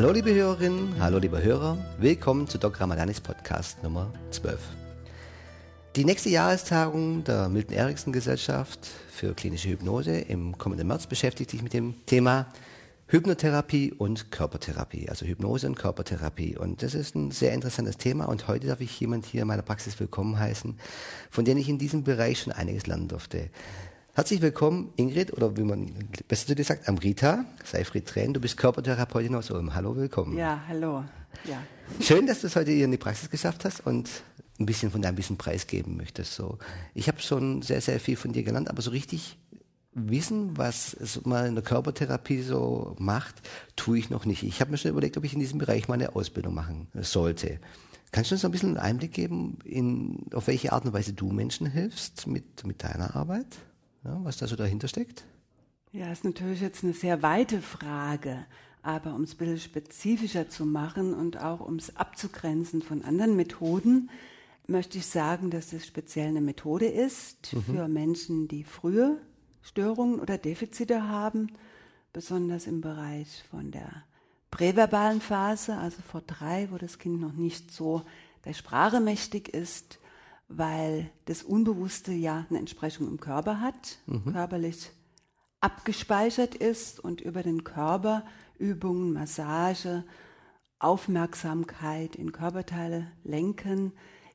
Hallo liebe Hörerinnen, hallo liebe Hörer, willkommen zu Doc Ramadanis Podcast Nummer 12. Die nächste Jahrestagung der Milton Erickson Gesellschaft für klinische Hypnose im kommenden März beschäftigt sich mit dem Thema Hypnotherapie und Körpertherapie, also Hypnose und Körpertherapie. Und das ist ein sehr interessantes Thema und heute darf ich jemand hier in meiner Praxis willkommen heißen, von dem ich in diesem Bereich schon einiges lernen durfte. Herzlich willkommen, Ingrid, oder wie man besser zu dir sagt, Amrita, Seifried Tränen. Du bist Körpertherapeutin aus Ulm. Hallo, willkommen. Ja, hallo. Ja. Schön, dass du es heute hier in die Praxis geschafft hast und ein bisschen von deinem Wissen preisgeben möchtest. So, ich habe schon sehr, sehr viel von dir gelernt, aber so richtig wissen, was es mal in der Körpertherapie so macht, tue ich noch nicht. Ich habe mir schon überlegt, ob ich in diesem Bereich mal eine Ausbildung machen sollte. Kannst du uns ein bisschen einen Einblick geben, in, auf welche Art und Weise du Menschen hilfst mit, mit deiner Arbeit? Ja, was da so dahinter steckt? Ja, ist natürlich jetzt eine sehr weite Frage. Aber um es ein bisschen spezifischer zu machen und auch um es abzugrenzen von anderen Methoden, möchte ich sagen, dass es speziell eine Methode ist mhm. für Menschen, die frühe Störungen oder Defizite haben, besonders im Bereich von der präverbalen Phase, also vor drei, wo das Kind noch nicht so der Sprache mächtig ist, weil das Unbewusste ja eine Entsprechung im Körper hat, mhm. körperlich abgespeichert ist und über den Körper Übungen, Massage, Aufmerksamkeit in Körperteile lenken,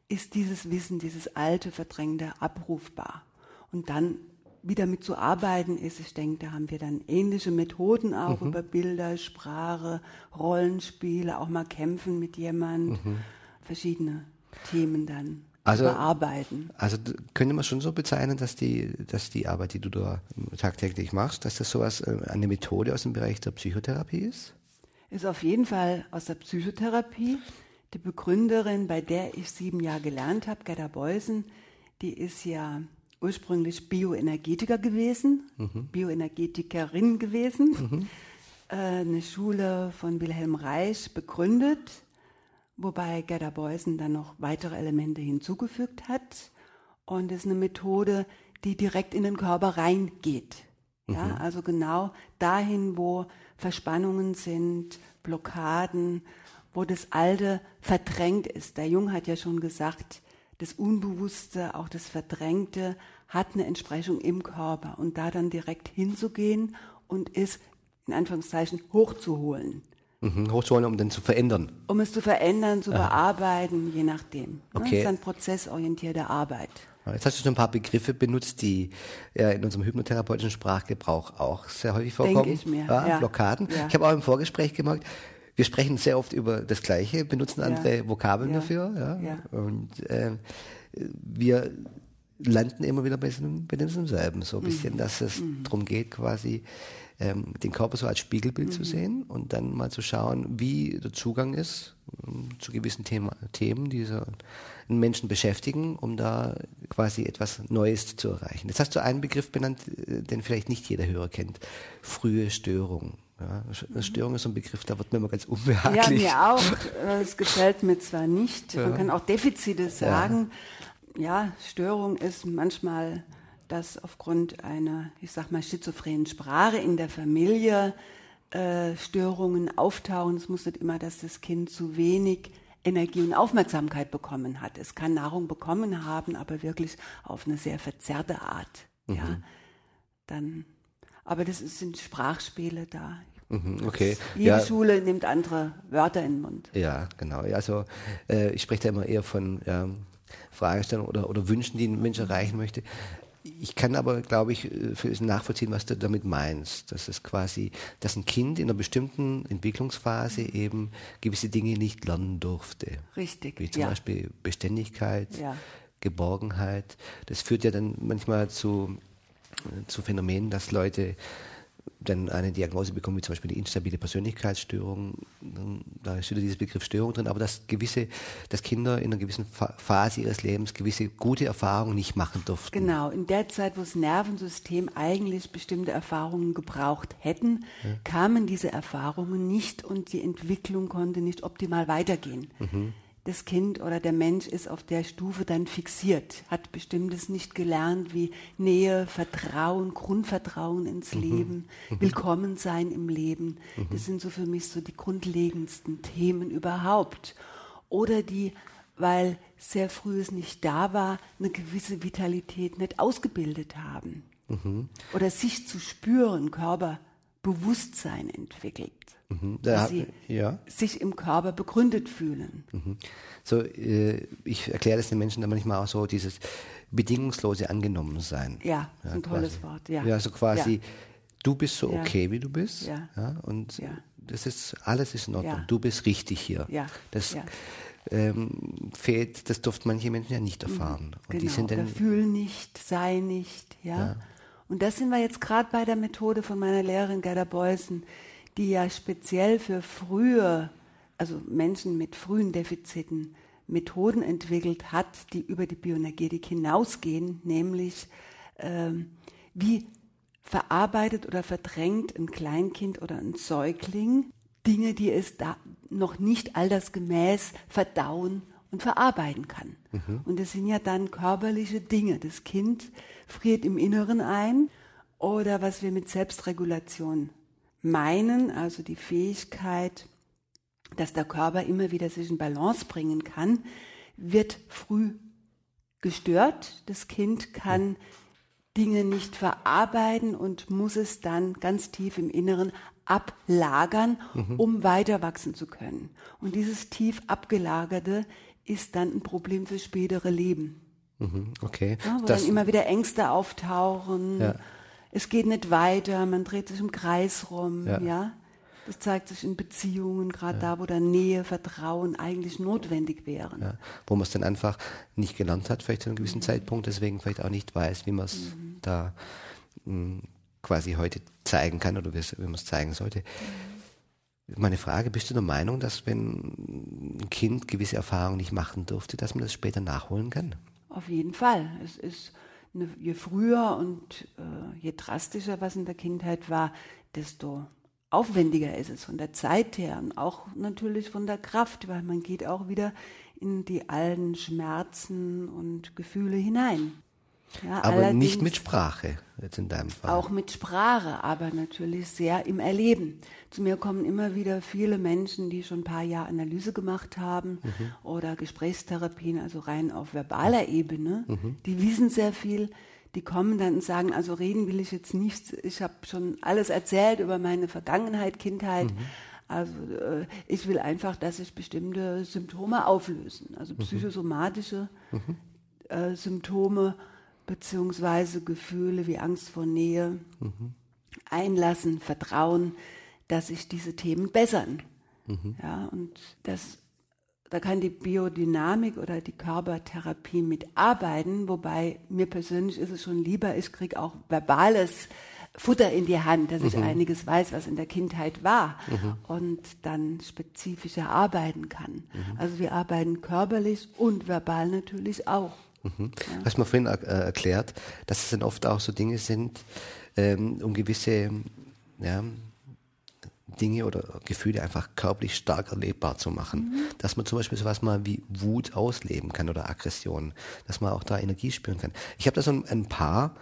ist dieses Wissen, dieses alte, verdrängte abrufbar. Und dann wieder mit zu arbeiten ist. Ich denke, da haben wir dann ähnliche Methoden auch mhm. über Bilder, Sprache, Rollenspiele, auch mal kämpfen mit jemandem, mhm. verschiedene Themen dann also, bearbeiten. Also könnte man schon so bezeichnen, dass die, dass die Arbeit, die du da tagtäglich machst, dass das sowas, äh, eine Methode aus dem Bereich der Psychotherapie ist? Ist auf jeden Fall aus der Psychotherapie. Die Begründerin, bei der ich sieben Jahre gelernt habe, Gerda Beusen, die ist ja ursprünglich Bioenergetiker gewesen, mhm. Bioenergetikerin gewesen, mhm. äh, eine Schule von Wilhelm Reich begründet, wobei Gerda Beusen dann noch weitere Elemente hinzugefügt hat. Und es ist eine Methode, die direkt in den Körper reingeht. Ja, mhm. also genau dahin, wo Verspannungen sind, Blockaden, wo das Alte verdrängt ist. Der Jung hat ja schon gesagt, das Unbewusste, auch das Verdrängte hat eine Entsprechung im Körper und da dann direkt hinzugehen und es in Anführungszeichen hochzuholen. Mhm, hochzuholen, um dann zu verändern. Um es zu verändern, zu Aha. bearbeiten, je nachdem. Okay. Das ist dann prozessorientierte Arbeit. Jetzt hast du schon ein paar Begriffe benutzt, die ja in unserem hypnotherapeutischen Sprachgebrauch auch sehr häufig vorkommen. Denke ich mir. Ja, ja. Blockaden. Ja. Ich habe auch im Vorgespräch gemerkt, wir sprechen sehr oft über das Gleiche, benutzen andere. Vokabeln dafür. Und äh, wir landen immer wieder bei, bei demselben, so ein mhm. bisschen, dass es mhm. darum geht, quasi ähm, den Körper so als Spiegelbild mhm. zu sehen und dann mal zu schauen, wie der Zugang ist um, zu gewissen Thema, Themen, die so einen Menschen beschäftigen, um da quasi etwas Neues zu erreichen. Jetzt hast du einen Begriff benannt, äh, den vielleicht nicht jeder Hörer kennt. Frühe Störung. Ja, Störung ist so ein Begriff, da wird mir immer ganz unbehaglich. Ja, mir auch. Es gefällt mir zwar nicht. Ja. Man kann auch Defizite sagen. Ja. ja, Störung ist manchmal, dass aufgrund einer, ich sag mal, schizophrenen Sprache in der Familie äh, Störungen auftauchen. Es muss nicht immer, dass das Kind zu wenig Energie und Aufmerksamkeit bekommen hat. Es kann Nahrung bekommen haben, aber wirklich auf eine sehr verzerrte Art. Mhm. Ja, dann aber das sind Sprachspiele da. Mhm, okay. Jede ja. Schule nimmt andere Wörter in den Mund. Ja, genau. Also äh, ich spreche da immer eher von ja, Fragestellungen oder, oder Wünschen, die ein Mensch erreichen möchte. Ich kann aber, glaube ich, nachvollziehen, was du damit meinst. Das ist quasi, dass ein Kind in einer bestimmten Entwicklungsphase eben gewisse Dinge nicht lernen durfte. Richtig. Wie zum ja. Beispiel Beständigkeit, ja. Geborgenheit. Das führt ja dann manchmal zu zu Phänomenen, dass Leute dann eine Diagnose bekommen, wie zum Beispiel eine instabile Persönlichkeitsstörung, da ist wieder dieser Begriff Störung drin, aber dass gewisse, dass Kinder in einer gewissen Phase ihres Lebens gewisse gute Erfahrungen nicht machen durften. Genau, in der Zeit, wo das Nervensystem eigentlich bestimmte Erfahrungen gebraucht hätten, ja. kamen diese Erfahrungen nicht und die Entwicklung konnte nicht optimal weitergehen. Mhm. Das Kind oder der Mensch ist auf der Stufe dann fixiert, hat bestimmtes nicht gelernt wie Nähe, Vertrauen, Grundvertrauen ins mhm. Leben, mhm. willkommen sein im Leben. Mhm. Das sind so für mich so die grundlegendsten Themen überhaupt. Oder die, weil sehr früh es nicht da war, eine gewisse Vitalität nicht ausgebildet haben. Mhm. Oder sich zu spüren, Körperbewusstsein entwickelt. Mhm. Da, sie ja. sich im Körper begründet fühlen. Mhm. So, äh, ich erkläre das den Menschen dann manchmal auch so, dieses bedingungslose Angenommensein. Ja, ja ein tolles quasi. Wort. Ja, ja so quasi, ja. du bist so okay, wie du bist. Ja. und das ist, alles ist in Ordnung. Du bist richtig hier. Ja. Das ähm, fehlt, das durften manche Menschen ja nicht erfahren. Und genau, die sind dann, fühl nicht, sei nicht, ja. Und das sind wir jetzt gerade bei der Methode von meiner Lehrerin Gerda Beusen die ja speziell für frühe, also Menschen mit frühen Defiziten, Methoden entwickelt hat, die über die Bioenergetik hinausgehen, nämlich ähm, wie verarbeitet oder verdrängt ein Kleinkind oder ein Säugling Dinge, die es da noch nicht altersgemäß verdauen und verarbeiten kann. Mhm. Und das sind ja dann körperliche Dinge. Das Kind friert im Inneren ein oder was wir mit Selbstregulation meinen, also die Fähigkeit, dass der Körper immer wieder sich in Balance bringen kann, wird früh gestört. Das Kind kann Dinge nicht verarbeiten und muss es dann ganz tief im Inneren ablagern, mhm. um weiter wachsen zu können. Und dieses tief abgelagerte ist dann ein Problem für spätere Leben. Mhm. Okay. Ja, wo das, dann immer wieder Ängste auftauchen. Ja es geht nicht weiter, man dreht sich im Kreis rum, ja. ja? Das zeigt sich in Beziehungen, gerade ja. da, wo da Nähe, Vertrauen eigentlich notwendig wären. Ja. Wo man es dann einfach nicht gelernt hat, vielleicht zu einem gewissen mhm. Zeitpunkt, deswegen vielleicht auch nicht weiß, wie man es mhm. da mh, hm, quasi heute zeigen kann oder wie man es zeigen sollte. Mhm. Meine Frage, bist du der Meinung, dass wenn ein Kind gewisse Erfahrungen nicht machen durfte, dass man das später nachholen kann? Auf jeden Fall. Es ist je früher und äh, je drastischer was in der Kindheit war, desto aufwendiger ist es von der Zeit her und auch natürlich von der Kraft, weil man geht auch wieder in die alten Schmerzen und Gefühle hinein. Ja, aber nicht mit Sprache, jetzt in deinem Fall. Auch mit Sprache, aber natürlich sehr im Erleben. Zu mir kommen immer wieder viele Menschen, die schon ein paar Jahre Analyse gemacht haben mhm. oder Gesprächstherapien, also rein auf verbaler Ebene. Mhm. Die wissen sehr viel. Die kommen dann und sagen, also reden will ich jetzt nicht. Ich habe schon alles erzählt über meine Vergangenheit, Kindheit. Mhm. Also äh, ich will einfach, dass sich bestimmte Symptome auflösen, also mhm. psychosomatische mhm. äh, Symptome beziehungsweise Gefühle wie Angst vor Nähe, mhm. Einlassen, Vertrauen, dass sich diese Themen bessern. Mhm. Ja, und das, da kann die Biodynamik oder die Körpertherapie mitarbeiten, wobei mir persönlich ist es schon lieber, ich kriege auch verbales Futter in die Hand, dass ich mhm. einiges weiß, was in der Kindheit war mhm. und dann spezifischer arbeiten kann. Mhm. Also wir arbeiten körperlich und verbal natürlich auch. Mhm. Ja. Du hast mir vorhin äh, erklärt, dass es dann oft auch so Dinge sind, ähm, um gewisse ja, Dinge oder Gefühle einfach körperlich stark erlebbar zu machen. Mhm. Dass man zum Beispiel sowas mal wie Wut ausleben kann oder Aggression, dass man auch da Energie spüren kann. Ich habe da so ein, ein paar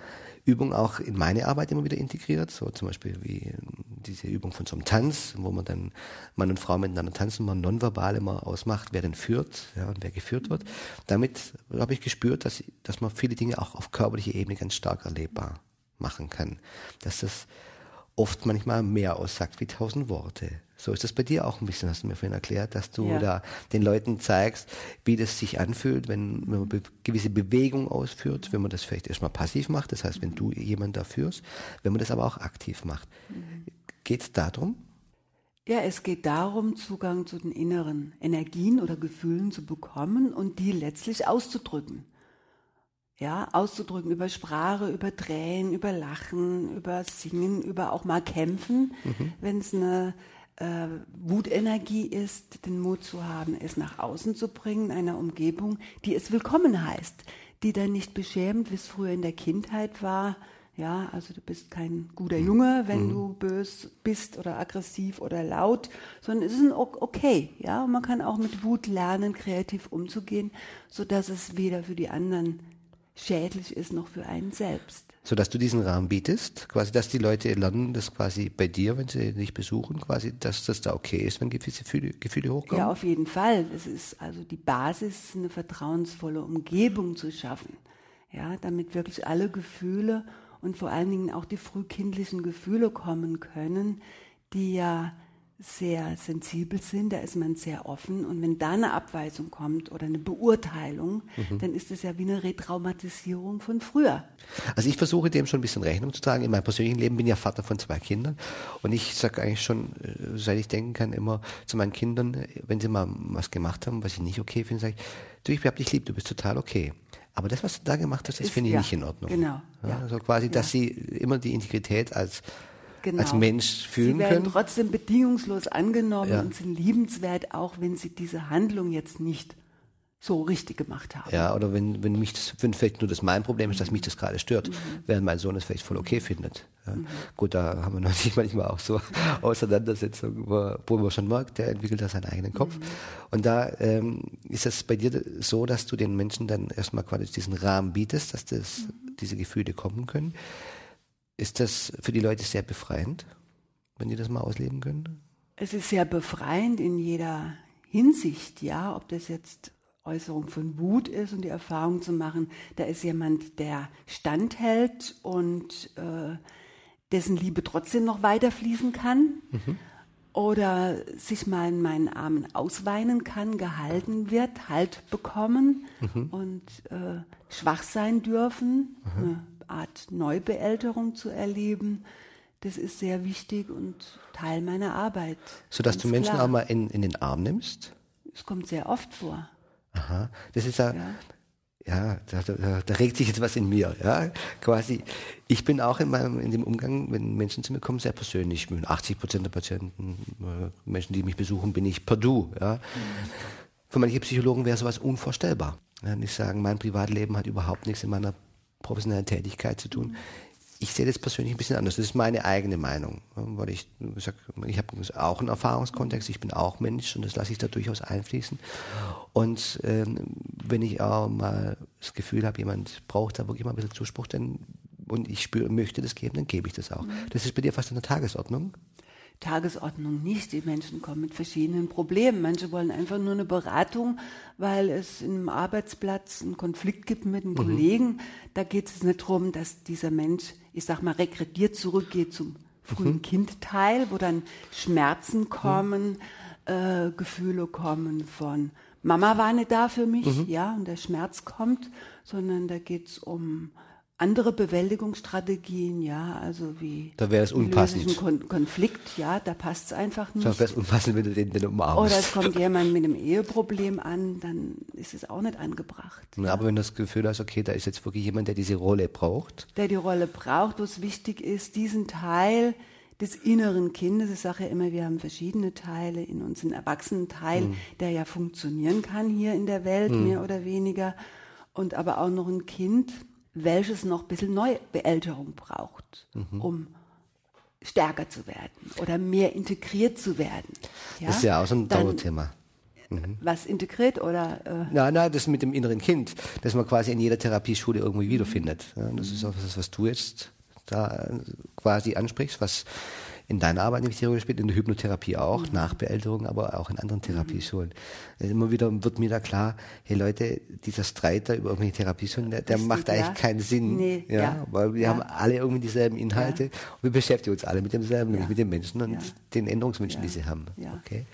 Übungen auch in meine Arbeit immer wieder integriert, so zum Beispiel wie diese Übung von so einem Tanz, wo man dann Mann und Frau miteinander tanzen, man nonverbal immer ausmacht, wer denn führt ja, und wer geführt wird. Damit habe ich gespürt, dass, dass man viele Dinge auch auf körperlicher Ebene ganz stark erlebbar machen kann. Dass das oft manchmal mehr aussagt wie tausend Worte. So ist das bei dir auch ein bisschen, hast du mir vorhin erklärt, dass du ja. da den Leuten zeigst, wie das sich anfühlt, wenn, wenn man be gewisse Bewegung ausführt, wenn man das vielleicht erstmal passiv macht, das heißt, wenn du jemanden da führst, wenn man das aber auch aktiv macht. Mhm. Geht es darum? Ja, es geht darum, Zugang zu den inneren Energien oder Gefühlen zu bekommen und die letztlich auszudrücken ja, auszudrücken über Sprache, über Tränen, über Lachen, über Singen, über auch mal Kämpfen, mhm. wenn es eine äh, Wutenergie ist, den Mut zu haben, es nach außen zu bringen, einer Umgebung, die es willkommen heißt, die dann nicht beschämt, wie es früher in der Kindheit war, Ja, also du bist kein guter Junge, wenn mhm. du bös bist oder aggressiv oder laut, sondern es ist ein okay, ja. Und man kann auch mit Wut lernen, kreativ umzugehen, sodass es weder für die anderen schädlich ist noch für einen selbst. Sodass du diesen Rahmen bietest, quasi, dass die Leute lernen, dass quasi bei dir, wenn sie dich besuchen, quasi, dass das da okay ist, wenn gewisse Gefühle, Gefühle hochkommen? Ja, auf jeden Fall. Das ist also die Basis, eine vertrauensvolle Umgebung zu schaffen. Ja, damit wirklich alle Gefühle und vor allen Dingen auch die frühkindlichen Gefühle kommen können, die ja sehr sensibel sind, da ist man sehr offen. Und wenn da eine Abweisung kommt oder eine Beurteilung, mhm. dann ist es ja wie eine Retraumatisierung von früher. Also ich versuche dem schon ein bisschen Rechnung zu tragen. In meinem persönlichen Leben bin ich ja Vater von zwei Kindern. Und ich sage eigentlich schon, äh, seit ich denken kann, immer zu meinen Kindern, wenn sie mal was gemacht haben, was ich nicht okay finde, sage ich, du, ich hab dich lieb, du bist total okay. Aber das, was du da gemacht hast, das finde ich ja, nicht in Ordnung. Genau. Ja, also quasi, dass sie immer die Integrität als genau. als Mensch fühlen sie werden können. trotzdem bedingungslos angenommen ja. und sind liebenswert, auch wenn sie diese Handlung jetzt nicht so richtig gemacht haben. Ja, oder wenn, wenn mich das, wenn vielleicht nur das mein Problem ist, dass mich das gerade stört, mhm. während mein Sohn es vielleicht voll okay findet. Ja. Mhm. Gut, da haben wir natürlich manchmal auch so Auseinandersetzungen, wo, wo man schon merkt, der entwickelt da seinen eigenen Kopf. Mhm. Und da ähm, ist es bei dir so, dass du den Menschen dann erstmal quasi diesen Rahmen bietest, dass das, mhm. diese Gefühle kommen können. Ist das für die Leute sehr befreiend, wenn die das mal ausleben können? Es ist sehr befreiend in jeder Hinsicht, ja, ob das jetzt Äußerung von Wut ist und die Erfahrung zu machen, da ist jemand, der standhält und äh, dessen Liebe trotzdem noch weiterfließen kann. Mhm. Oder sich mal in meinen Armen ausweinen kann, gehalten wird, Halt bekommen mhm. und äh, schwach sein dürfen, mhm. Art Neubeälterung zu erleben, das ist sehr wichtig und Teil meiner Arbeit. Sodass du Menschen klar. auch mal in, in den Arm nimmst? Es kommt sehr oft vor. Aha, das ist ja, ja, ja da, da, da, regt sich jetzt was in mir, ja, quasi. Ich bin auch in meinem, in dem Umgang, wenn Menschen zu mir kommen, sehr persönlich. Mit 80 Prozent der Patienten, äh, Menschen, die mich besuchen, bin ich per Du, ja. Mhm. Für manche Psychologen wäre sowas unvorstellbar. Ja, nicht sagen, mein Privatleben hat überhaupt nichts in meiner professionellen Tätigkeit zu tun. Ich sehe das persönlich ein bisschen anders. Das ist meine eigene Meinung. Weil ich sag, ich habe auch einen Erfahrungskontext, ich bin auch Mensch und das lasse ich da durchaus einfließen. Und ähm, wenn ich auch mal das Gefühl habe, jemand braucht da wirklich mal ein bisschen Zuspruch, dann und ich spüre, möchte das geben, dann gebe ich das auch. Mhm. Das ist bei dir fast an der Tagesordnung. Tagesordnung nicht. Die Menschen kommen mit verschiedenen Problemen. Manche wollen einfach nur eine Beratung, weil es im Arbeitsplatz einen Konflikt gibt mit einem mhm. Kollegen. Da geht es nicht darum, dass dieser Mensch, ich sag mal, regrediert zurückgeht zum frühen mhm. Kindteil, wo dann Schmerzen mhm. kommen, mhm. äh, Gefühle kommen von Mama war nicht da für mich, mhm. ja, und der Schmerz kommt, sondern da geht es um andere Bewältigungsstrategien, ja, also wie da wäre es unpassend. Kon Konflikt, ja, da passt es einfach nicht. Da wäre es unpassend, wenn du den, den umarmst. Oder es kommt jemand mit einem Eheproblem an, dann ist es auch nicht angebracht. Ja. Aber wenn du das Gefühl hast, okay, da ist jetzt wirklich jemand, der diese Rolle braucht. Der die Rolle braucht, wo es wichtig ist, diesen Teil des inneren Kindes, ich sage ja immer, wir haben verschiedene Teile in uns, einen Erwachsenenteil, mhm. der ja funktionieren kann hier in der Welt, mhm. mehr oder weniger, und aber auch noch ein Kind, welches noch ein bisschen Neubeälterung braucht, mhm. um stärker zu werden oder mehr integriert zu werden. Ja? Das ist ja auch so ein Dauerthema. Mhm. Was integriert oder? Äh nein, nein, das mit dem inneren Kind, das man quasi in jeder Therapieschule irgendwie wiederfindet. Ja, das ist auch das, was du jetzt da quasi ansprichst, was in deiner Arbeit nämlich die Rolle spielt, in der Hypnotherapie auch, mhm. nach Beälterung, aber auch in anderen. Therapieschulen. Mhm. Immer wieder wird mir da klar, hey Leute, dieser Streit da über irgendwelche Therapieschulen, der, der macht eigentlich ja. keinen Sinn. Nee, ja, ja, Weil wir ja. haben alle irgendwie dieselben Inhalte und wir beschäftigen uns alle mit demselben, nämlich mit den Menschen und den Änderungswünschen, die sie haben. Okay.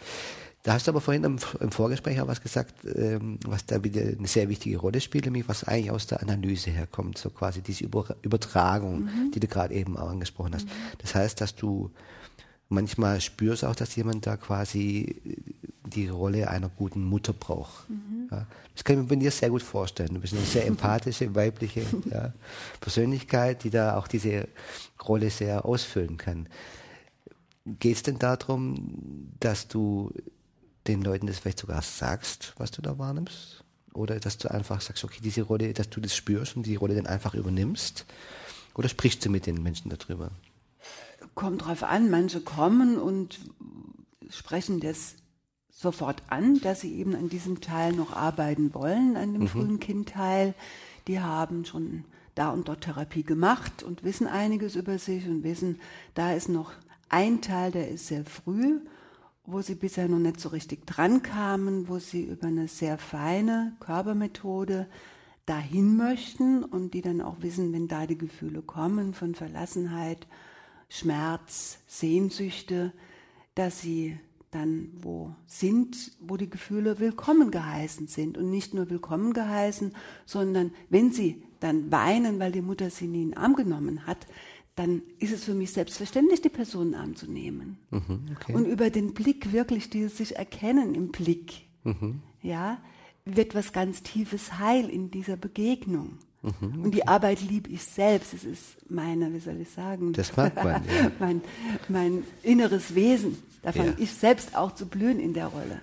Da hast du aber vorhin im, im Vorgespräch auch was gesagt, ähm, was da wieder eine sehr wichtige Rolle spielt, nämlich was eigentlich aus der Analyse herkommt, so quasi diese Über Übertragung, mhm. die du gerade eben auch angesprochen hast. Mhm. Das heißt, dass du manchmal spürst auch, dass jemand da quasi die Rolle einer guten Mutter braucht. Mhm. Ja, das kann ich mir bei dir sehr gut vorstellen. Du bist eine sehr empathische, weibliche ja, Persönlichkeit, die da auch diese Rolle sehr ausfüllen kann. Geht es denn darum, dass du den Leuten das vielleicht sogar sagst, was du da wahrnimmst? Oder dass du einfach sagst, okay, diese Rolle, dass du das spürst und die Rolle dann einfach übernimmst? Oder sprichst du mit den Menschen darüber? Kommt drauf an, manche kommen und sprechen das sofort an, dass sie eben an diesem Teil noch arbeiten wollen, an dem mhm. frühen Kindteil. Die haben schon da und dort Therapie gemacht und wissen einiges über sich und wissen, da ist noch ein Teil, der ist sehr früh, wo sie bisher noch nicht so richtig dran kamen, wo sie über eine sehr feine Körpermethode dahin möchten und die dann auch wissen, wenn da die Gefühle kommen von Verlassenheit, Schmerz, Sehnsüchte, dass sie dann wo sind, wo die Gefühle willkommen geheißen sind und nicht nur willkommen geheißen, sondern wenn sie dann weinen, weil die Mutter sie nie in den Arm genommen hat, dann ist es für mich selbstverständlich, die Person in den Arm zu nehmen. Mhm, okay. Und über den Blick wirklich, dieses sich erkennen im Blick, mhm. ja, wird was ganz Tiefes heil in dieser Begegnung. Mhm, okay. Und die Arbeit liebe ich selbst. Es ist meine, wie soll ich sagen? Das mag man, ja. mein, mein inneres Wesen. Da fange ja. ich selbst auch zu blühen in der Rolle.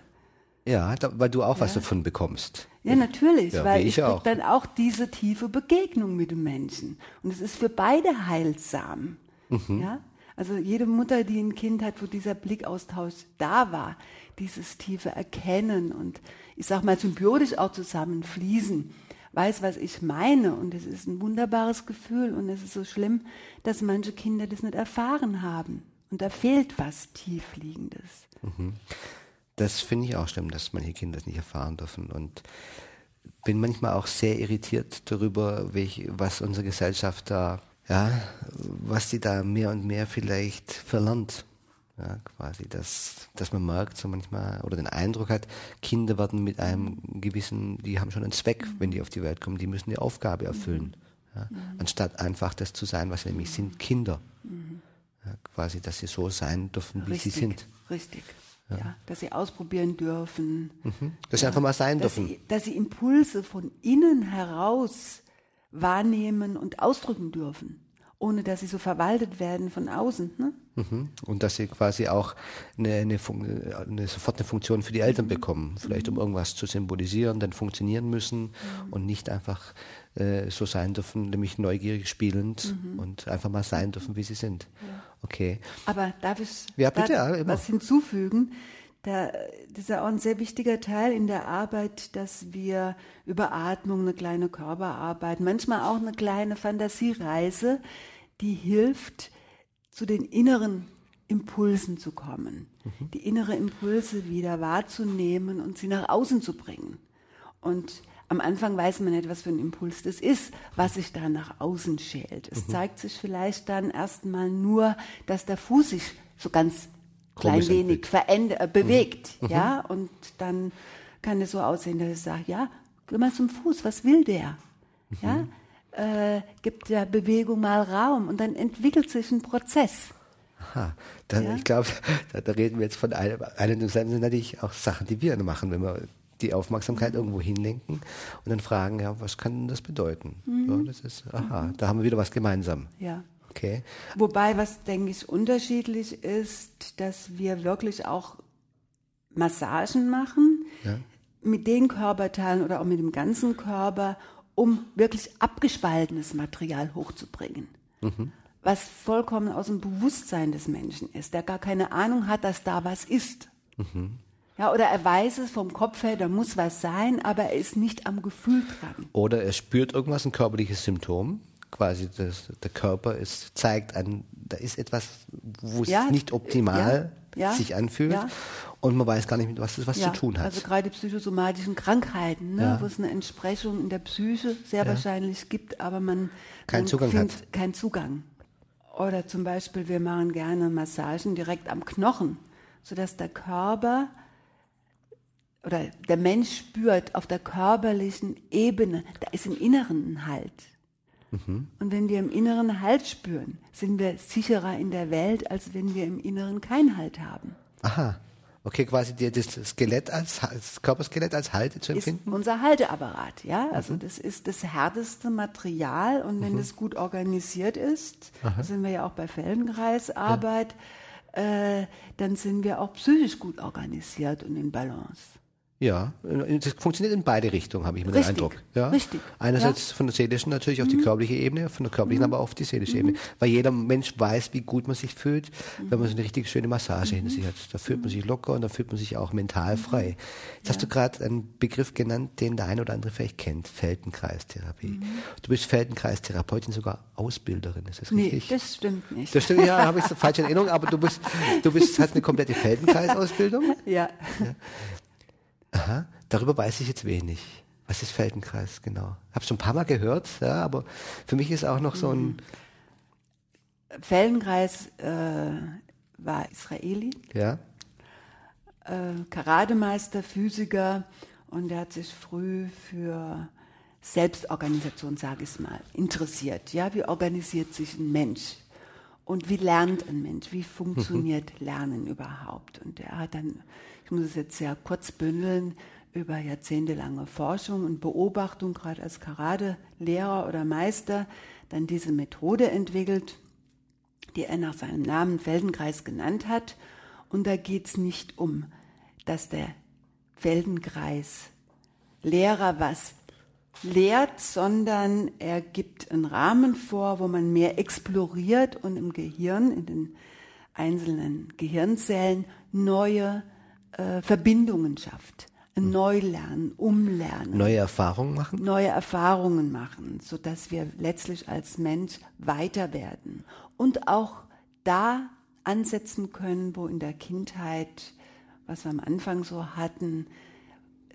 Ja, da, weil du auch ja. was davon bekommst. Ja, natürlich, ja, weil ich, ich auch. dann auch diese tiefe Begegnung mit dem Menschen. Und es ist für beide heilsam. Mhm. Ja? Also jede Mutter, die ein Kind hat, wo dieser Blickaustausch da war, dieses tiefe Erkennen und ich sag mal symbiotisch auch zusammenfließen, weiß, was ich meine. Und es ist ein wunderbares Gefühl und es ist so schlimm, dass manche Kinder das nicht erfahren haben. Und da fehlt was Tiefliegendes. Mhm. Das finde ich auch schlimm, dass manche Kinder das nicht erfahren dürfen. Und bin manchmal auch sehr irritiert darüber, welch, was unsere Gesellschaft da, ja, was sie da mehr und mehr vielleicht verlernt. Ja, quasi, dass, dass man merkt, so manchmal, oder den Eindruck hat, Kinder werden mit einem gewissen, die haben schon einen Zweck, wenn die auf die Welt kommen, die müssen die Aufgabe erfüllen. Ja, anstatt einfach das zu sein, was sie nämlich sind, Kinder. Ja, quasi, dass sie so sein dürfen, wie richtig, sie sind. Richtig. Ja. ja. dass sie ausprobieren dürfen. Mhm. Dass sie einfach mal sein dass dürfen. Sie, dass sie Impulse von innen heraus wahrnehmen und ausdrücken dürfen, ohne dass sie so verwaltet werden von außen. Ne? Mhm. Und dass sie quasi auch eine, eine, eine, sofort eine Funktion für die Eltern mhm. bekommen, vielleicht um irgendwas zu symbolisieren, dann funktionieren müssen mhm. und nicht einfach äh, so sein dürfen, nämlich neugierig spielend mhm. und einfach mal sein dürfen, wie sie sind. Ja. Okay. Aber darf ich ja, bitte, ja, was hinzufügen? Da, das ist ja auch ein sehr wichtiger Teil in der Arbeit, dass wir über Atmung eine kleine Körperarbeit, manchmal auch eine kleine Fantasiereise, die hilft, zu den inneren Impulsen zu kommen, mhm. die innere Impulse wieder wahrzunehmen und sie nach außen zu bringen. Und am Anfang weiß man nicht, was für ein Impuls das ist, was sich da nach außen schält. Es mhm. zeigt sich vielleicht dann erstmal nur, dass der Fuß sich so ganz klein wenig verändert, äh, bewegt, mhm. ja, und dann kann es so aussehen, dass ich sage, ja, geh mal zum Fuß, was will der? Mhm. Ja, äh, gibt der Bewegung mal Raum und dann entwickelt sich ein Prozess. Aha, dann, ja? ich glaube, da, da, reden wir jetzt von einem, einem sind natürlich auch Sachen, die wir machen, wenn wir die Aufmerksamkeit irgendwo hinlenken und dann fragen, ja, was kann das bedeuten? Mhm. So, das ist, aha, mhm. da haben wir wieder was gemeinsam. Ja. Okay. Wobei, was denke ich unterschiedlich ist, dass wir wirklich auch Massagen machen ja. mit den Körperteilen oder auch mit dem ganzen Körper, um wirklich abgespaltenes Material hochzubringen. Mhm. Was vollkommen aus dem Bewusstsein des Menschen ist, der gar keine Ahnung hat, dass da was ist. Mhm. Ja, oder er weiß es vom Kopf her, da muss was sein, aber er ist nicht am Gefühl dran. Oder er spürt irgendwas, ein körperliches Symptom. Quasi das, der Körper ist, zeigt an, da ist etwas, wo es ja, nicht optimal ja, ja, sich anfühlt. Und man weiß gar nicht, was das was zu tun hat. Also gerade psychosomatischen Krankheiten, ne, wo es eine Entsprechung in der Psyche sehr wahrscheinlich gibt, aber man, keinen man Zugang hat. keinen Zugang. Oder zum Beispiel, wir machen gerne Massagen direkt am Knochen, sodass der Körper oder der Mensch spürt auf der körperlichen Ebene, da ist im Inneren ein Halt. Mhm. Und wenn wir im Inneren Halt spüren, sind wir sicherer in der Welt, als wenn wir im Inneren keinen Halt haben. Aha. Okay, quasi das Skelett als, das Körperskelett als Halt zu empfinden? Ist unser Halteapparat, ja. Also mhm. das ist das härteste Material und wenn mhm. das gut organisiert ist, Aha. sind wir ja auch bei Feldenkreisarbeit, ja. äh, dann sind wir auch psychisch gut organisiert und in Balance. Ja, das funktioniert in beide Richtungen, habe ich mir den Eindruck. Ja? Richtig. Einerseits ja. von der seelischen natürlich auf die mhm. körperliche Ebene, von der körperlichen mhm. aber auf die seelische mhm. Ebene. Weil jeder Mensch weiß, wie gut man sich fühlt, mhm. wenn man so eine richtig schöne Massage hinter sich hat. Da fühlt man sich locker und da fühlt man sich auch mental frei. Jetzt ja. hast du gerade einen Begriff genannt, den der eine oder andere vielleicht kennt, Feldenkreistherapie. Du bist Feldenkreistherapeutin, sogar Ausbilderin, ist das richtig? Nee, das stimmt nicht. Das stimmt, ja, habe ich so falsche Erinnerung, aber du bist, du bist, hast eine komplette Feldenkreisausbildung. ja. ja. Aha, darüber weiß ich jetzt wenig. Was ist Feldenkreis genau? Habe schon ein paar Mal gehört, ja, aber für mich ist auch noch so ein mhm. Feldenkreis äh, war Israeli. Ja. Äh, Karademeister, Physiker und er hat sich früh für Selbstorganisation, sage ich mal, interessiert. Ja, wie organisiert sich ein Mensch? Und wie lernt ein Mensch? Wie funktioniert mhm. Lernen überhaupt? Und er hat dann ich muss es jetzt sehr kurz bündeln, über jahrzehntelange Forschung und Beobachtung, gerade als Karate-Lehrer oder Meister, dann diese Methode entwickelt, die er nach seinem Namen Feldenkreis genannt hat. Und da geht es nicht um, dass der Feldenkreis Lehrer was lehrt, sondern er gibt einen Rahmen vor, wo man mehr exploriert und im Gehirn, in den einzelnen Gehirnzellen, neue äh, Verbindungen schafft. Ein Neulernen, Umlernen. Neue Erfahrungen machen? Neue Erfahrungen machen, sodass wir letztlich als Mensch weiter werden. Und auch da ansetzen können, wo in der Kindheit, was wir am Anfang so hatten,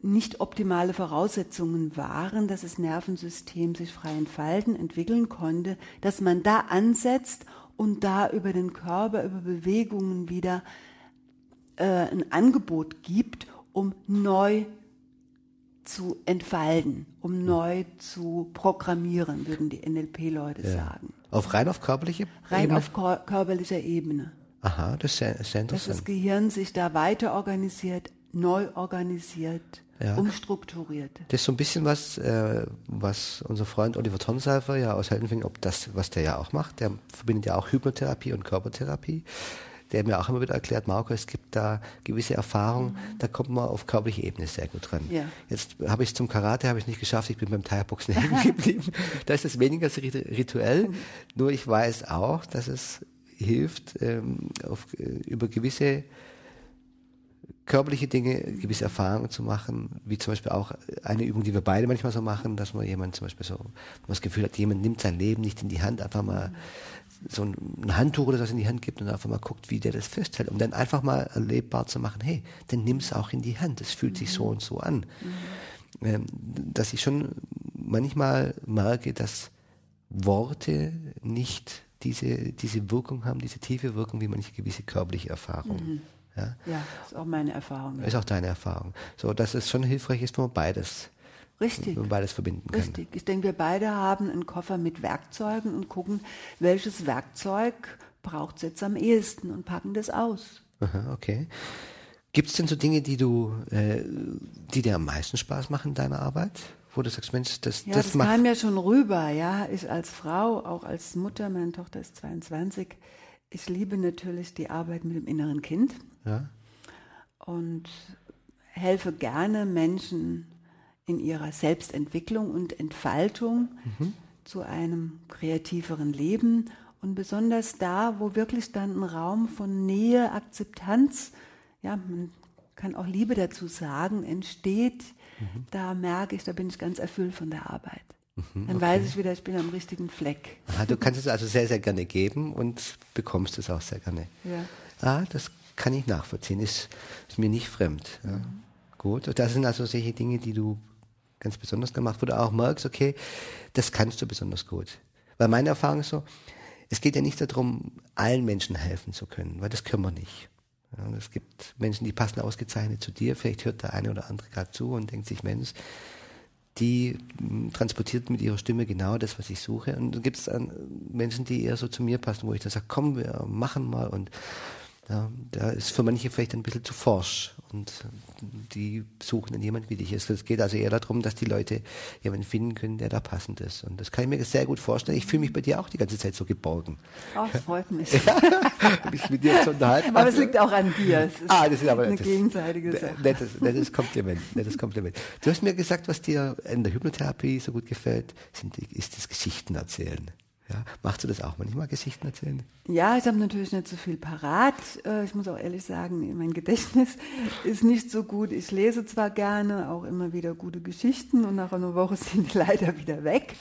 nicht optimale Voraussetzungen waren, dass das Nervensystem sich frei entfalten, entwickeln konnte, dass man da ansetzt und da über den Körper, über Bewegungen wieder äh, ein Angebot gibt, um neu zu entfalten, um neu zu programmieren, würden die NLP-Leute ja. sagen. Auf rein auf körperliche Rein Ebene? auf körperlicher Ebene. Aha, das ist sehr, sehr interessant. Dass das Gehirn sich da weiter organisiert, neu organisiert, ja. umstrukturiert. Das ist so ein bisschen was, äh, was unser Freund Oliver Tonsalver ja aus Heldenfing, ob das, was der ja auch macht, der verbindet ja auch Hypnotherapie und Körpertherapie der mir auch immer wieder erklärt, Marco, es gibt da gewisse Erfahrungen, mhm. da kommt man auf körperliche Ebene sehr gut ran. Ja. Jetzt habe ich es zum Karate, habe ich nicht geschafft, ich bin beim Thai-Boxen hängen geblieben. da ist es weniger so rituell, mhm. nur ich weiß auch, dass es hilft, ähm, auf, äh, über gewisse körperliche Dinge, gewisse Erfahrungen zu machen, wie zum Beispiel auch eine Übung, die wir beide manchmal so machen, dass man jemand zum Beispiel so, man das Gefühl hat, jemand nimmt sein Leben nicht in die Hand, einfach mal mhm so ein Handtuch oder was in die Hand gibt und einfach mal guckt, wie der das festhält, um dann einfach mal erlebbar zu machen, hey, dann nimm es auch in die Hand, es fühlt mhm. sich so und so an. Mhm. Ähm, dass ich schon manchmal merke, dass Worte nicht diese, diese Wirkung haben, diese tiefe Wirkung, wie manche gewisse körperliche Erfahrung. Mhm. Ja? ja, ist auch meine Erfahrung. Ist auch deine Erfahrung. So, dass es schon hilfreich ist, wenn man beides Richtig. Und beides verbinden kann. Richtig. Ich denke, wir beide haben einen Koffer mit Werkzeugen und gucken, welches Werkzeug braucht es jetzt am ehesten und packen das aus. Aha, okay. Gibt es denn so Dinge, die du, äh, die dir am meisten Spaß machen in deiner Arbeit? Wo du sagst, Mensch, das, ja, das, das macht. kam ja schon rüber, ja. Ich als Frau, auch als Mutter, meine Tochter ist 22, ich liebe natürlich die Arbeit mit dem inneren Kind. Ja. Und helfe gerne Menschen in ihrer Selbstentwicklung und Entfaltung mhm. zu einem kreativeren Leben und besonders da, wo wirklich dann ein Raum von Nähe, Akzeptanz, ja, man kann auch Liebe dazu sagen, entsteht, mhm. da merke ich, da bin ich ganz erfüllt von der Arbeit. Mhm, dann okay. weiß ich wieder, ich bin am richtigen Fleck. Aha, du kannst es also sehr, sehr gerne geben und bekommst es auch sehr gerne. Ja. Ah, das kann ich nachvollziehen, ist, ist mir nicht fremd. Ja. Mhm. Gut, das sind also solche Dinge, die du ganz besonders gemacht, wo du auch merkst, okay, das kannst du besonders gut. Weil meine Erfahrung ist so, es geht ja nicht darum, allen Menschen helfen zu können, weil das können wir nicht. Ja, es gibt Menschen, die passen ausgezeichnet zu dir. Vielleicht hört der eine oder andere gerade zu und denkt sich, Mensch, die hm, transportiert mit ihrer Stimme genau das, was ich suche. Und dann gibt es Menschen, die eher so zu mir passen, wo ich dann sage, komm, wir machen mal und Ja, da ist für manche vielleicht ein bisschen zu forsch und die suchen dann jemand wie dich. Es geht also eher darum, dass die Leute jemanden finden können, der da passend ist. Und das kann ich mir sehr gut vorstellen. Ich fühle mich bei dir auch die ganze Zeit so geborgen. Oh, das freut mich. Ja, mich mit dir zu unterhalten. Aber es liegt auch an dir. Es ist ah, das ist aber eine das, gegenseitige Sache. Nettes, nettes Kompliment, nettes Kompliment. Du hast mir gesagt, was dir in der Hypnotherapie so gut gefällt, sind, ist das Geschichten erzählen. Ja, machst du das auch manchmal, Geschichten erzählen? Ja, ich habe natürlich nicht so viel parat. Äh, ich muss auch ehrlich sagen, mein Gedächtnis ist nicht so gut. Ich lese zwar gerne auch immer wieder gute Geschichten und nach einer Woche sind die leider wieder weg.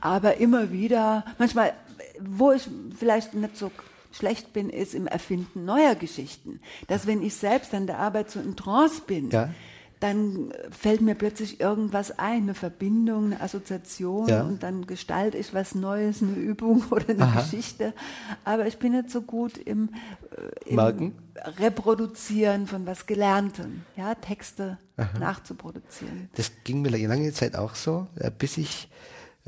Aber immer wieder, manchmal, wo ich vielleicht nicht so schlecht bin, ist im Erfinden neuer Geschichten. Dass wenn ich selbst an der Arbeit so in Trance bin, ja dann fällt mir plötzlich irgendwas ein, eine Verbindung, eine Assoziation ja. und dann gestalte ich was Neues, eine Übung oder eine Aha. Geschichte. Aber ich bin nicht so gut im, äh, im Reproduzieren von was Gelerntem, ja, Texte Aha. nachzuproduzieren. Das ging mir lange Zeit auch so, bis ich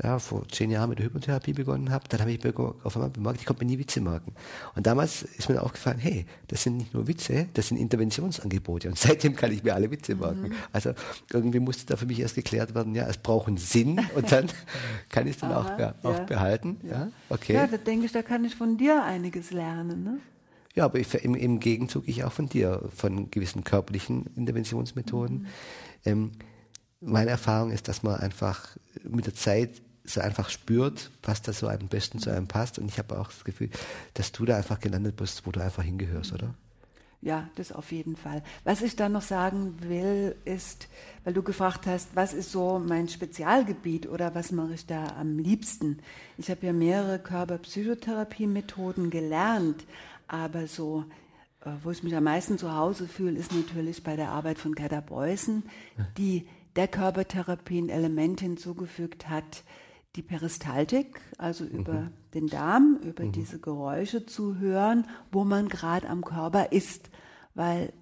ja, vor zehn Jahren mit der Hypnotherapie begonnen habe, dann habe ich auf einmal bemerkt, ich konnte mir nie Witze merken. Und damals ist mir aufgefallen, hey, das sind nicht nur Witze, das sind Interventionsangebote. Und seitdem kann ich mir alle Witze merken. Mhm. Also irgendwie musste da für mich erst geklärt werden, ja, es braucht einen Sinn und dann kann ich es dann Aha, auch, ja, auch behalten. Ja. ja. okay. Ja, da denke ich, da kann ich von dir einiges lernen. Ne? Ja, aber ich, im, im, Gegenzug ich auch von dir, von gewissen körperlichen Interventionsmethoden. Mhm. Ähm, meine Erfahrung ist, dass man einfach mit der Zeit so einfach spürt, was da so am besten zu einem passt. Und ich habe auch das Gefühl, dass du da einfach gelandet bist, wo du einfach hingehörst, oder? Ja, das auf jeden Fall. Was ich da noch sagen will, ist, weil du gefragt hast, was ist so mein Spezialgebiet oder was mache ich da am liebsten? Ich habe ja mehrere Körperpsychotherapie-Methoden gelernt, aber so, äh, wo ich mich am meisten zu Hause fühle, ist natürlich bei der Arbeit von Gerda Beußen, die der Körpertherapie ein Element hinzugefügt hat, die Peristaltik, also mhm. über mhm. den Darm, über mhm. diese Geräusche zu hören, wo man gerade am Körper ist. Weil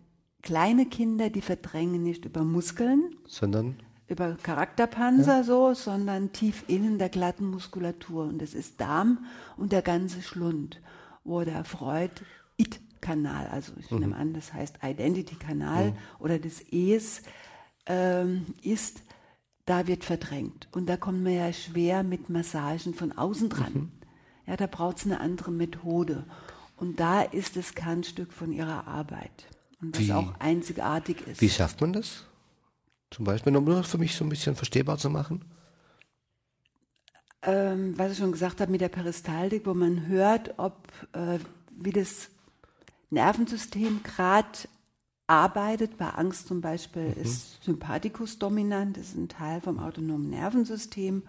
kleine Kinder, die verdrängen nicht über Muskeln, sondern über Charakterpanzer ja. so, sondern tief innen der glatten Muskulatur. Und das ist Darm und der ganze Schlund, wo der Freud-It-Kanal, also ich mhm. nehme an, das heißt Identity-Kanal oder des Es, ähm, ist da wird verdrängt. Und da kommt man ja schwer mit Massagen von außen dran. Mhm. Ja, da braucht es eine andere Methode. Und da ist das Kernstück von ihrer Arbeit. Und was wie, auch einzigartig ist. Wie schafft man das? Zum Beispiel, um das für mich so ein bisschen verstehbar zu machen? Ähm, was ich schon gesagt habe mit der Peristaltik, wo man hört, ob äh, wie das Nervensystem gerade arbeitet. Bei Angst zum Beispiel mhm. ist Sympathikus dominant, ist ein Teil vom autonomen Nervensystem.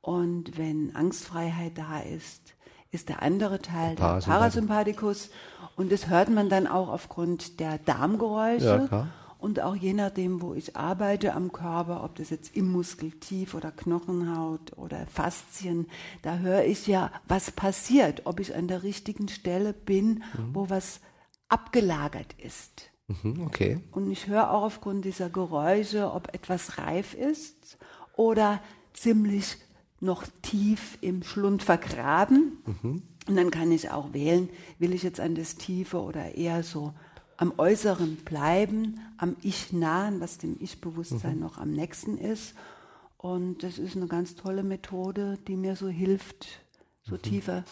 Und wenn Angstfreiheit da ist, ist der andere Teil der Parasympathikus. Parasympathikus. Und das hört man dann auch aufgrund der Darmgeräusche. Ja, und auch je nachdem, wo ich arbeite am Körper, ob das jetzt im Muskel tief oder Knochenhaut oder Faszien, da höre ich ja, was passiert, ob ich an der richtigen Stelle bin, mhm. wo was abgelagert ist. Mhm, okay. Und ich höre auch aufgrund dieser Geräusche, ob etwas reif ist oder ziemlich noch tief im Schlund vergraben. Mhm. Und dann kann ich auch wählen, will ich jetzt an das Tiefe oder eher so am Äußeren bleiben, am Ich nahen, was dem Ich-Bewusstsein mhm. noch am nächsten ist. Und das ist eine ganz tolle Methode, die mir so hilft, so mhm. tiefer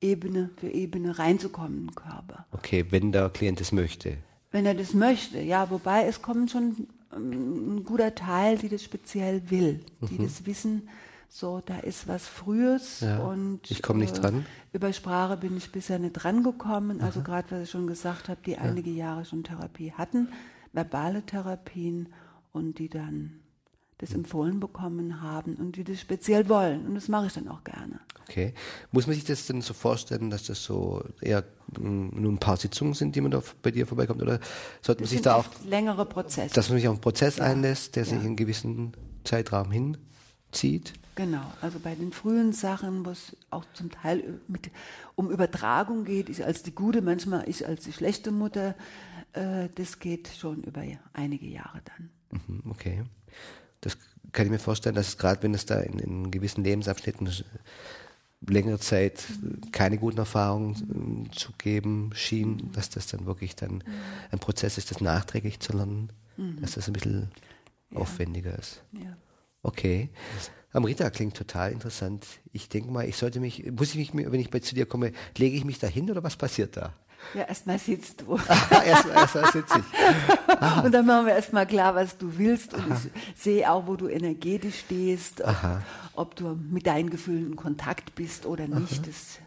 Ebene für Ebene reinzukommen im Körper. Okay, wenn der Klient es möchte wenn er das möchte. Ja, wobei es kommt schon ähm, ein guter Teil, die das speziell will, die mhm. das wissen, so, da ist was Frühes ja, und ich komme nicht äh, dran. Über Sprache bin ich bisher nicht dran gekommen. Also gerade, was ich schon gesagt habe, die ja. einige Jahre schon Therapie hatten, verbale Therapien und die dann das empfohlen bekommen haben und die das speziell wollen. Und das mache ich dann auch gerne. Okay. Muss man sich das denn so vorstellen, dass das so eher mm, nur ein paar Sitzungen sind, die man da bei dir vorbeikommt? Oder sollte man sich da auch. längere Prozesse. Dass man sich auf einen Prozess ja. einlässt, der ja. sich in einen gewissen Zeitraum hinzieht? Genau. Also bei den frühen Sachen, wo es auch zum Teil mit, um Übertragung geht, ich als die gute, manchmal ich als die schlechte Mutter, äh, das geht schon über einige Jahre dann. Mhm, okay. Das kann ich mir vorstellen, dass gerade wenn es da in, in gewissen Lebensabschnitten längere Zeit keine guten Erfahrungen zu geben schien, dass das dann wirklich dann ein Prozess ist, das nachträglich zu lernen, mhm. dass das ein bisschen ja. aufwendiger ist. Ja. Okay. Amrita klingt total interessant. Ich denke mal, ich sollte mich, muss ich mich, wenn ich bei zu dir komme, lege ich mich da hin oder was passiert da? Ja, erstmal sitzt du. erstmal erst sitze ich. Aha. Und dann machen wir erstmal klar, was du willst. Und Aha. ich sehe auch, wo du energetisch stehst, ob, ob, du mit deinen Gefühlen in Kontakt bist oder nicht. Das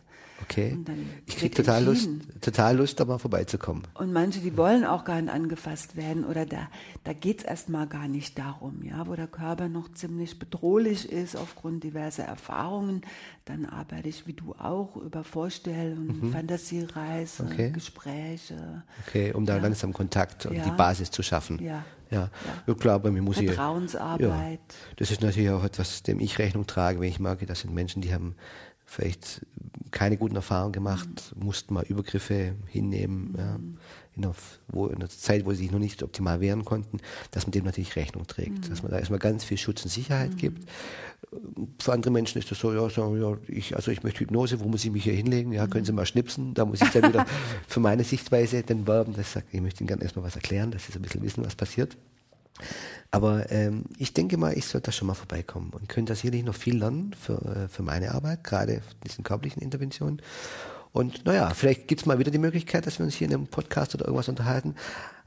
Okay. Ich kriege total Lust, total Lust, da mal vorbeizukommen. Und manche, die wollen auch gar nicht angefasst werden oder da, da geht es erstmal gar nicht darum, ja, wo der Körper noch ziemlich bedrohlich ist aufgrund diverser Erfahrungen. Dann arbeite ich, wie du auch, über Vorstellungen, mhm. Fantasiereise, okay. Gespräche. Okay, um da ja. langsam Kontakt und ja. die Basis zu schaffen. Ja. Ja. ja. klar, bei mir muss ich. Vertrauensarbeit. Ja, das ist natürlich auch etwas, dem ich Rechnung trage, wenn ich merke, das sind Menschen, die haben vielleicht keine guten Erfahrungen gemacht, mhm. mussten mal Übergriffe hinnehmen, mhm. ja, in, einer, wo, in einer Zeit, wo sie sich noch nicht optimal wehren konnten, dass man dem natürlich Rechnung trägt, mhm. dass man da erstmal ganz viel Schutz und Sicherheit mhm. gibt. Für andere Menschen ist das so, ja, so, ja ich, also ich möchte Hypnose, wo muss ich mich hier hinlegen? Ja, können Sie mhm. mal schnipsen? Da muss ich dann wieder für meine Sichtweise den werben, dass ich sage, ich möchte Ihnen gerne erstmal was erklären, dass Sie so ein bisschen wissen, was passiert. Aber ähm, ich denke mal, ich sollte da schon mal vorbeikommen und könnte da sicherlich noch viel lernen für, äh, für meine Arbeit, gerade diesen körperlichen Interventionen. Und naja, vielleicht gibt es mal wieder die Möglichkeit, dass wir uns hier in einem Podcast oder irgendwas unterhalten.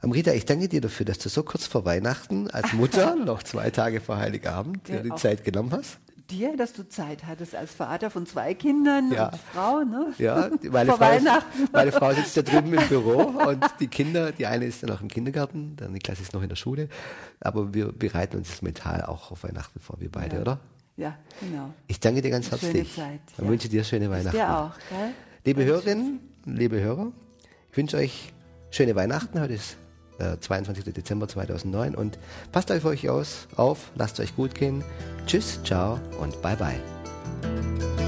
Amrita, ich danke dir dafür, dass du so kurz vor Weihnachten als Mutter, noch zwei Tage vor Heiligabend, dir die Zeit genommen hast dir, dass du Zeit hattest als Vater von zwei Kindern ja. und Frau, ne? Ja, meine Frau, ist, meine Frau sitzt da drüben im Büro und die Kinder, die eine ist dann noch im Kindergarten, dann die Klasse ist noch in der Schule, aber wir bereiten uns mental auch auf Weihnachten vor, wir beide, ja. oder? Ja, genau. Ich danke dir ganz Eine herzlich. Schöne Zeit. Und ja. wünsche dir schöne Weihnachten. Dir auch, gell? Liebe Hörerinnen, liebe Hörer, ich wünsche euch schöne Weihnachten. Heute ist 22. Äh, Dezember 2009. Und passt auf euch aus, auf, lasst euch gut gehen. Tschüss, ciao und bye bye.